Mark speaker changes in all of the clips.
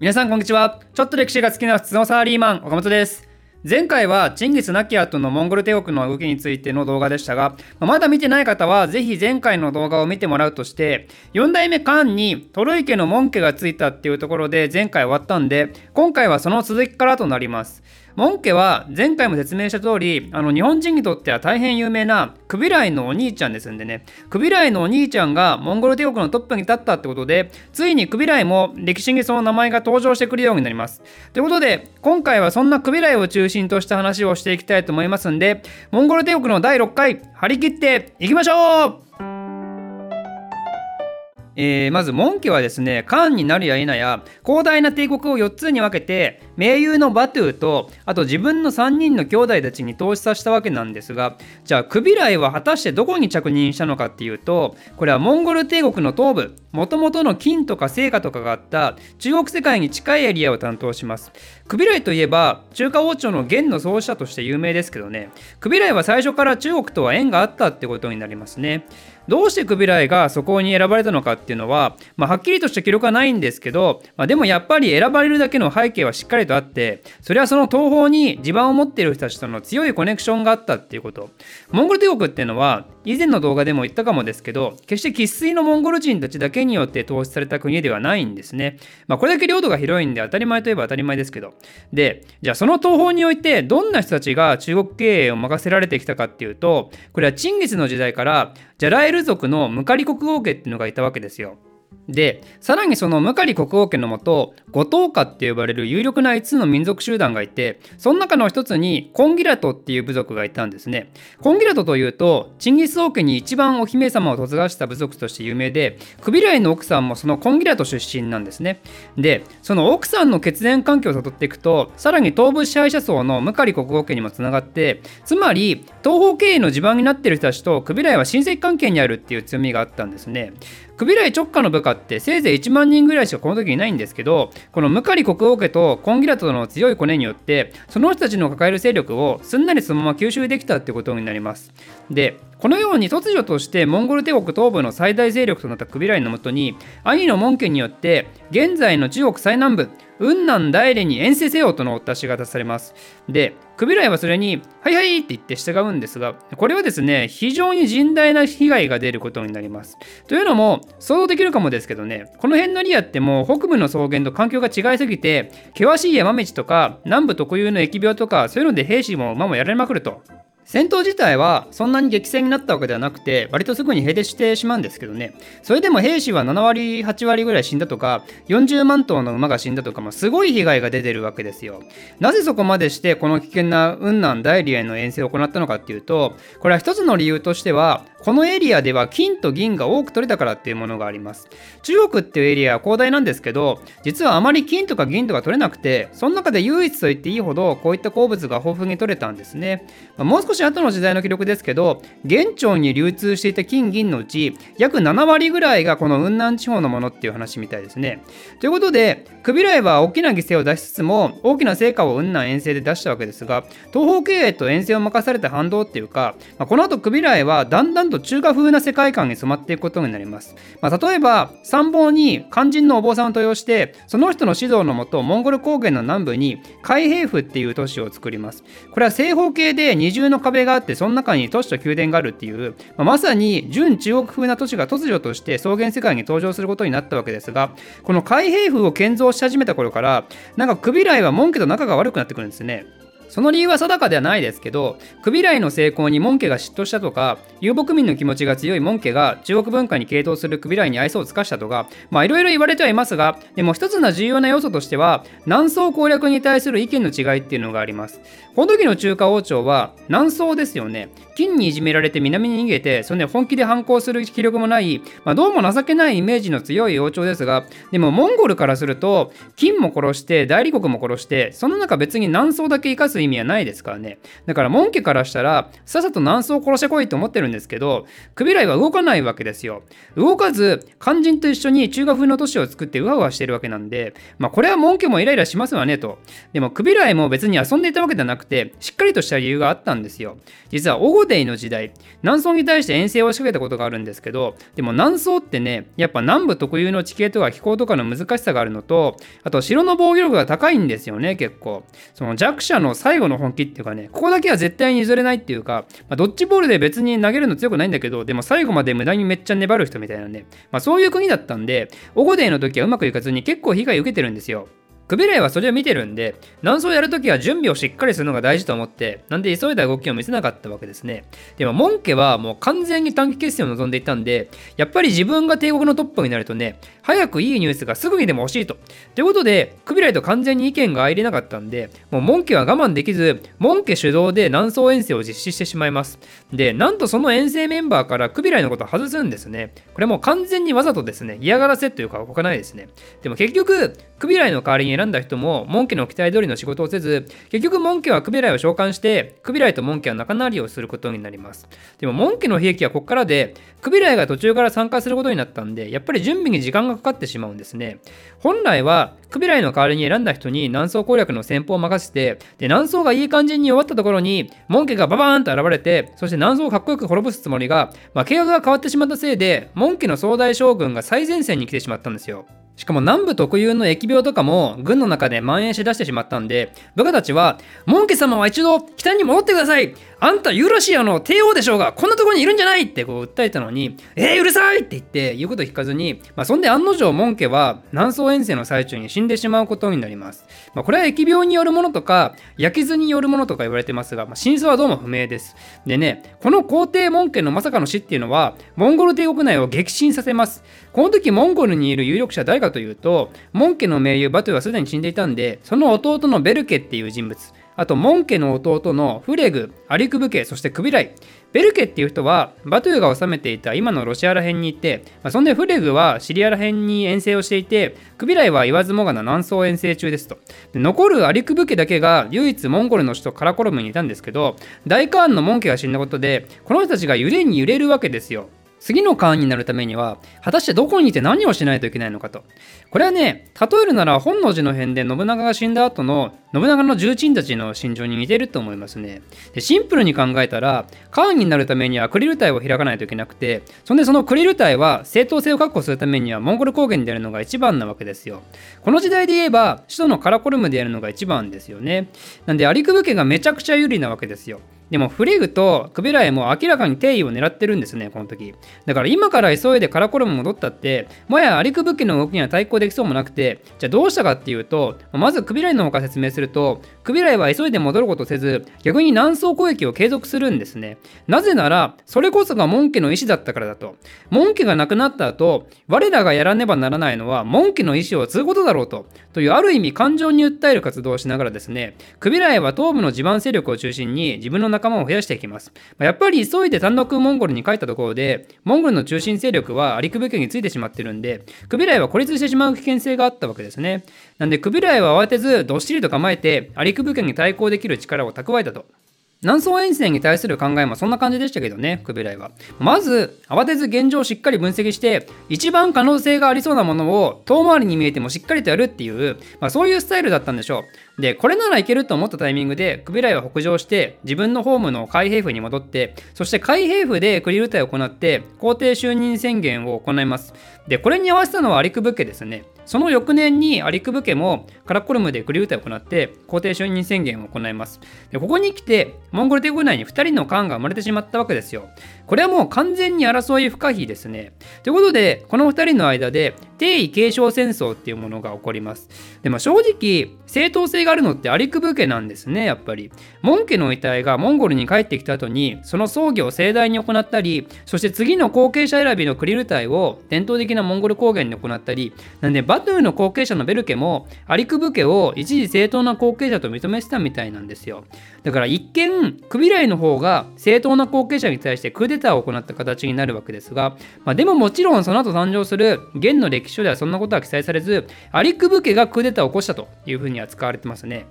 Speaker 1: 皆さんこんにちは。ちょっと歴史が好きな普通のサラリーマン岡本です。前回はチンギス・ナキアとのモンゴル帝国の動きについての動画でしたがまだ見てない方はぜひ前回の動画を見てもらうとして4代目カーンにトロイ家の門家がついたっていうところで前回終わったんで今回はその続きからとなります。門家は前回も説明した通りあの日本人にとっては大変有名なクビライのお兄ちゃんですんでね。クビライのお兄ちゃんがモンゴル帝国のトップに立ったってことでついにクビライも歴史にその名前が登場してくるようになります。ということで今回はそんなクビライを中心とした話をしていきたいと思いますんでモンゴル帝国の第6回張り切っていきましょうえー、まず門家はですねカンになるや否や広大な帝国を4つに分けて盟友のバトゥーとあと自分の3人の兄弟たちに投資させたわけなんですがじゃあクビライは果たしてどこに着任したのかっていうとこれはモンゴル帝国の東部もともとの金とか成果とかがあった中国世界に近いエリアを担当します。クビライといえば中華王朝の元の創始者として有名ですけどね。クビライは最初から中国とは縁があったってことになりますね。どうしてクビライがそこに選ばれたのかっていうのは、まあ、はっきりとした記録はないんですけど、まあ、でもやっぱり選ばれるだけの背景はしっかりとあってそれはその東方に地盤を持っている人たちとの強いコネクションがあったっていうこと。モンゴル帝国っていうのは以前の動画でも言ったかもですけど決して生粋のモンゴル人たちだけによって統治された国ではないんですね、まあ、これだけ領土が広いんで当たり前といえば当たり前ですけどでじゃあその東方においてどんな人たちが中国経営を任せられてきたかっていうとこれはチンギスの時代からジャラエル族のムカリ国王家っていうのがいたわけですよ。でさらにそのムカリ国王家のもと五島家って呼ばれる有力な5つの民族集団がいてその中の一つにコンギラトっていう部族がいたんですね。コンギラトというとチンギス王家に一番お姫様を嫁がした部族として有名でクビライの奥さんもそのコンギラト出身なんですね。でその奥さんの血縁関係をたどっていくとさらに東部支配者層のムカリ国王家にもつながってつまり東方経営の地盤になっている人たちとクビライは親戚関係にあるっていう強みがあったんですね。クビライ直下の部下ってせいぜい1万人ぐらいしかこの時いないんですけどこのムカリ国王家とコンギラとの強いコネによってその人たちの抱える勢力をすんなりそのまま吸収できたってことになります。でこのように突如としてモンゴル帝国東部の最大勢力となったクビライのもとに兄の門家によって現在の中国最南部雲南大連に遠征せよとのお達しが出されます。で、クビライはそれに、はいはいって言って従うんですが、これはですね、非常に甚大な被害が出ることになります。というのも、想像できるかもですけどね、この辺のリアってもう北部の草原と環境が違いすぎて、険しい山道とか、南部特有の疫病とか、そういうので兵士も馬もやられまくると。戦闘自体はそんなに激戦になったわけではなくて割とすぐに平定してしまうんですけどね。それでも兵士は7割8割ぐらい死んだとか40万頭の馬が死んだとかもすごい被害が出てるわけですよ。なぜそこまでしてこの危険な雲南大理への遠征を行ったのかっていうとこれは一つの理由としてはこのエリアでは金と銀が多く取れたからっていうものがあります。中国っていうエリアは広大なんですけど実はあまり金とか銀とか取れなくてその中で唯一と言っていいほどこういった鉱物が豊富に取れたんですね、まあ、少し後の時代の記録ですけど現朝に流通していた金銀のうち約7割ぐらいがこの雲南地方のものっていう話みたいですねということでクビライは大きな犠牲を出しつつも大きな成果を雲南遠征で出したわけですが東方経営と遠征を任された反動っていうか、まあ、この後クビライはだんだんとと中華風な世界観に染まっていくことになります。まあ、例えば、参謀に肝心のお坊さんを登用して、その人の指導のもと、モンゴル高原の南部に海兵府っていう都市を作ります。これは正方形で二重の壁があって、その中に都市と宮殿があるっていう、まあ、まさに準中国風な都市が突如として草原世界に登場することになったわけですが、この開閉風を建造し始めた頃から、なんかクビライは門家と仲が悪くなってくるんですね。その理由は定かではないですけど、クビライの成功に門家が嫉妬したとか、遊牧民の気持ちが強い門家が中国文化に傾倒するクビライに愛想を尽かしたとか、まあいろいろ言われてはいますが、でも一つの重要な要素としては、南宋攻略に対する意見の違いっていうのがあります。この時の中華王朝は南宋ですよね。金にいじめられて南に逃げて、それで本気で反抗する気力もない、まあ、どうも情けないイメージの強い王朝ですが、でもモンゴルからすると、金も殺して、大理国も殺して、その中別に南宋だけ生かすす意味はないですからね。だから門家からしたら、さっさと南宋を殺してこいと思ってるんですけど、クビライは動かないわけですよ。動かず、肝心と一緒に中華風の都市を作ってうわうわしてるわけなんで、まあこれは門家もイライラしますわねと。でもクビライも別に遊んでいたわけじゃなくて、しっかりとした理由があったんですよ。実はオゴデイの時代、南宋に対して遠征を仕掛けたことがあるんですけど、でも南宋ってね、やっぱ南部特有の地形とか気候とかの難しさがあるのと、あと城の防御力が高いんですよね、結構。その弱者の最後の本気っていうかね、ここだけは絶対に譲れないっていうか、まあ、ドッジボールで別に投げるの強くないんだけど、でも最後まで無駄にめっちゃ粘る人みたいなね、まあ、そういう国だったんで、オゴデイの時はうまくいかずに結構被害受けてるんですよ。クビレイはそれを見てるんで、南宋やるときは準備をしっかりするのが大事と思って、なんで急いだ動きを見せなかったわけですね。でも、門家はもう完全に短期決戦を望んでいたんで、やっぱり自分が帝国のトップになるとね、早くいいニュースがすぐにでも欲しいと。ということで、クビライと完全に意見が入れなかったんで、もう門家は我慢できず、門家主導で南宋遠征を実施してしまいます。で、なんとその遠征メンバーからクビライのことを外すんですね。これもう完全にわざとですね、嫌がらせというか他ないですね。でも結局、クビライの代わりに選んだ人も、門家の期待通りの仕事をせず、結局門家はクビライを召喚して、クビライと門家は仲直りをすることになります。でも門家の悲劇はここからで、クビライが途中から参加することになったんで、やっぱり準備に時間がかかってしまうんですね。本来は、クビライの代わりに選んだ人に南宋攻略の先方を任せて、で、南宋がいい感じに終わったところに、門家がババーンと現れて、そして南宋をかっこよく滅ぼすつもりが、まあ、計画が変わってしまったせいで、門家の総大将軍が最前線に来てしまったんですよ。しかも南部特有の疫病とかも軍の中で蔓延しだしてしまったんで、部下たちは、モン家様は一度北に戻ってください。あんたユーラシアの帝王でしょうが、こんなところにいるんじゃないってこう訴えたのに、えー、うるさいって言って言うこと聞かずに、まあ、そんで案の定門家は南宋遠征の最中に死んでしまうことになります。まあ、これは疫病によるものとか、焼き図によるものとか言われてますが、まあ、真相はどうも不明です。でね、この皇帝門家のまさかの死っていうのは、モンゴル帝国内を激震させます。この時モンゴルにいる有力者誰かというと、門家の盟友バトゥはすでに死んでいたんで、その弟のベルケっていう人物、あと、モン家の弟のフレグ、アリクブ家、そしてクビライ。ベルケっていう人は、バトゥーが治めていた今のロシアら辺に行って、まあ、そんでフレグはシリアら辺に遠征をしていて、クビライは言わずもがな南宋遠征中ですと。残るアリクブ家だけが唯一モンゴルの首都カラコロムにいたんですけど、大カーンのモン家が死んだことで、この人たちが揺れに揺れるわけですよ。次の会員になるためには、果たしてどこにいて何をしないといけないのかと。これはね、例えるなら本能寺の変で信長が死んだ後の信長の重鎮たちの心情に似てると思いますね。でシンプルに考えたら、会員になるためにはクリル隊を開かないといけなくて、そんでそのクリル隊は正当性を確保するためにはモンゴル高原でやるのが一番なわけですよ。この時代で言えば、首都のカラコルムでやるのが一番ですよね。なんで、アリクブ家がめちゃくちゃ有利なわけですよ。でもフリグとクビラエも明らかに定位を狙ってるんですね、この時。だから今から急いでカラコルム戻ったって、もやアリクブ家の動きには対抗できそうもなくて、じゃあどうしたかっていうと、まずクビラエの方から説明すると、クビラエは急いで戻ることせず、逆に南宋攻撃を継続するんですね。なぜなら、それこそが門家の意思だったからだと。門家が亡くなった後、我らがやらねばならないのは門家の意思を継ぐことだろうと。というある意味感情に訴える活動をしながらですね、クビラエは東部の地盤勢力を中心に自分の仲間を増やしていきます。やっぱり急いで単独モンゴルに帰ったところで、モンゴルの中心勢力はアリクブ家についてしまってるんで、クビライは孤立してしまう危険性があったわけですね。なんでクビライは慌てずどっしりと構えて、アリクブ家に対抗できる力を蓄えたと。南宋遠征に対する考えもそんな感じでしたけどね、クビライは。まず、慌てず現状をしっかり分析して、一番可能性がありそうなものを遠回りに見えてもしっかりとやるっていう、まあ、そういうスタイルだったんでしょう。で、これならいけると思ったタイミングで、クビライは北上して、自分のホームの海兵府に戻って、そして海兵府でクリル隊を行って、皇帝就任宣言を行います。で、これに合わせたのはアリクブ家ですね。その翌年にアリクブ家もカラコルムでクリュータを行って皇帝承認宣言を行います。でここに来てモンゴル帝国内に2人の漢が生まれてしまったわけですよ。これはもう完全に争い不可避ですね。ということでこの2人の間で帝位継承戦争っていうものが起こります。でも正直正当性があるのってアリクブ家なんですねやっぱり。モン家の遺体がモンゴルに帰ってきた後にその葬儀を盛大に行ったりそして次の後継者選びのクリル隊を伝統的なモンゴル高原で行ったりなんでバトゥーの後継者のベルケもアリクブ家を一時正当な後継者と認めてたみたいなんですよ。だから一見クビライの方が正当な後継者に対してクーデターを行った形になるわけですが、まあ、でももちろんその後誕生する現の歴史書ではそんなことは記載されずアリクブ家がクーデターを起こしたというふうに扱われてますね。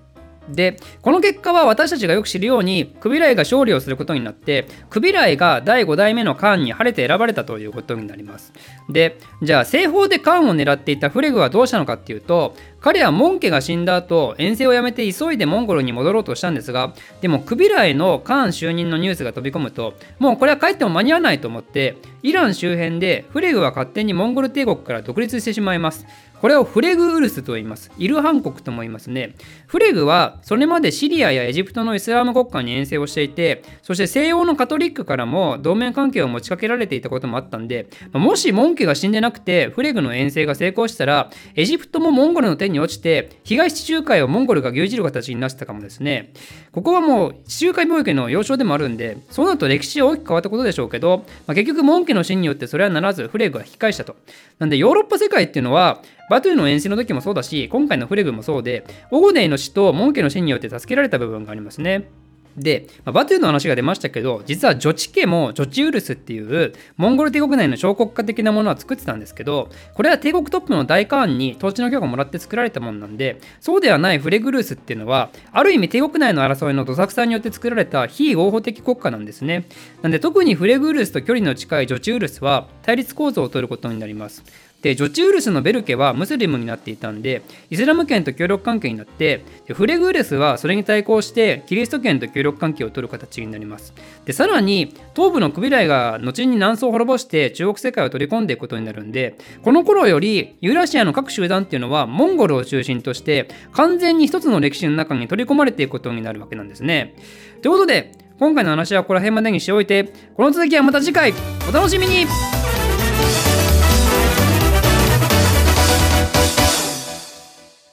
Speaker 1: でこの結果は私たちがよく知るようにクビライが勝利をすることになってクビライが第5代目のカーンに晴れて選ばれたということになります。でじゃあ西方でカーンを狙っていたフレグはどうしたのかっていうと彼はモン家が死んだ後遠征をやめて急いでモンゴルに戻ろうとしたんですがでもクビライのカーン就任のニュースが飛び込むともうこれは帰っても間に合わないと思ってイラン周辺でフレグは勝手にモンゴル帝国から独立してしまいます。これをフレグウルスと言います。イルハン国とも言いますね。フレグはそれまでシリアやエジプトのイスラム国家に遠征をしていて、そして西洋のカトリックからも同盟関係を持ちかけられていたこともあったんで、もしモン家が死んでなくてフレグの遠征が成功したら、エジプトもモンゴルの手に落ちて、東地中海をモンゴルが牛耳る形になってたかもですね。ここはもう地中海貿易の要衝でもあるんで、そうなると歴史は大きく変わったことでしょうけど、まあ、結局モン家の死によってそれはならずフレグは引き返したと。なんでヨーロッパ世界っていうのは、バトゥーの演習の時もそうだし、今回のフレグもそうで、オゴデイの死とモン家の死によって助けられた部分がありますね。で、まあ、バトゥーの話が出ましたけど、実はジョチ家もジョチウルスっていうモンゴル帝国内の小国家的なものは作ってたんですけど、これは帝国トップの大カーンに統治の許可をもらって作られたものなんで、そうではないフレグルースっていうのは、ある意味帝国内の争いのどさくさによって作られた非合法的国家なんですね。なんで特にフレグルースと距離の近いジョチウルスは対立構造を取ることになります。でジョチウルスのベルケはムスリムになっていたんでイスラム圏と協力関係になってフレグーレスはそれに対抗してキリスト圏と協力関係を取る形になります。でさらに東部のクビライが後に南宋を滅ぼして中国世界を取り込んでいくことになるんでこの頃よりユーラシアの各集団っていうのはモンゴルを中心として完全に一つの歴史の中に取り込まれていくことになるわけなんですね。ということで今回の話はここら辺までにしておいてこの続きはまた次回。お楽しみに。